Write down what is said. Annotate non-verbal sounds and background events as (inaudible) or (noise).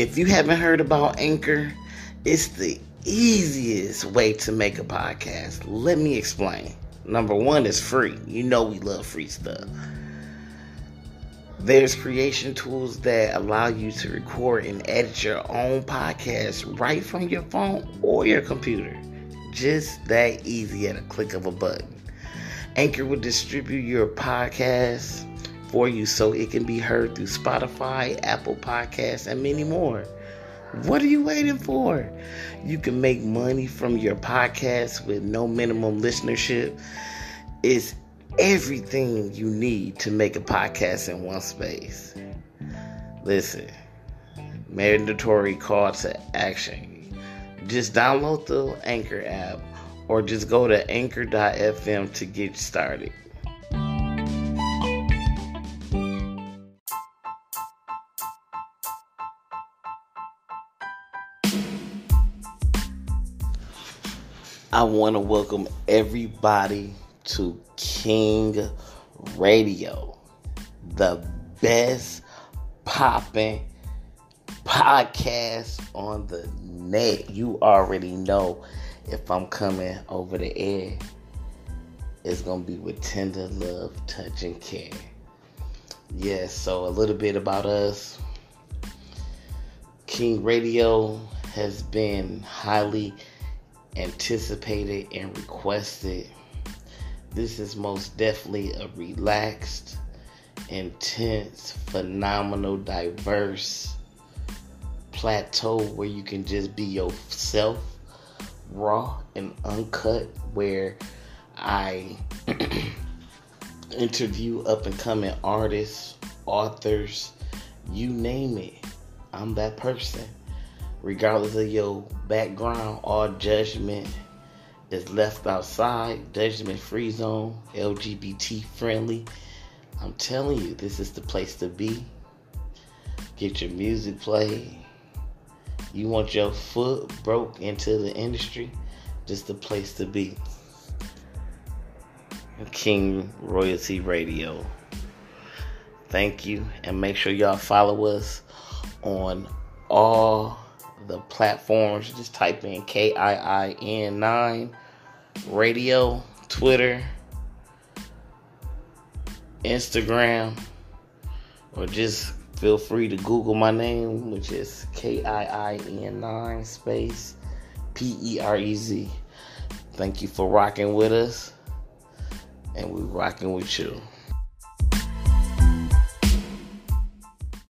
If you haven't heard about Anchor, it's the easiest way to make a podcast. Let me explain. Number one is free. You know we love free stuff. There's creation tools that allow you to record and edit your own podcast right from your phone or your computer. Just that easy at a click of a button. Anchor will distribute your podcast for you so it can be heard through Spotify, Apple Podcasts, and many more. What are you waiting for? You can make money from your podcast with no minimum listenership. It's everything you need to make a podcast in one space. Listen, mandatory call to action. Just download the Anchor app or just go to anchor.fm to get started. I want to welcome everybody to King Radio, the best popping podcast on the net. You already know if I'm coming over the air, it's going to be with tender love, touch, and care. Yes, yeah, so a little bit about us. King Radio has been highly anticipated and requested. This is most definitely a relaxed, intense, phenomenal, diverse plateau where you can just be yourself, raw and uncut, where I (clears throat) interview up and coming artists, authors, you name it. I'm that person regardless of your background, all judgment is left outside. Judgment free zone, LGBT friendly. I'm telling you, this is the place to be. Get your music played. You want your foot broke into the industry, just the place to be. King Royalty Radio. Thank you, and make sure y'all follow us on all the platforms. Just type in K I I N 9 radio, Twitter, Instagram, or just feel free to Google my name, which is K I I N 9 space P E R E Z. Thank you for rocking with us, and we're rocking with you.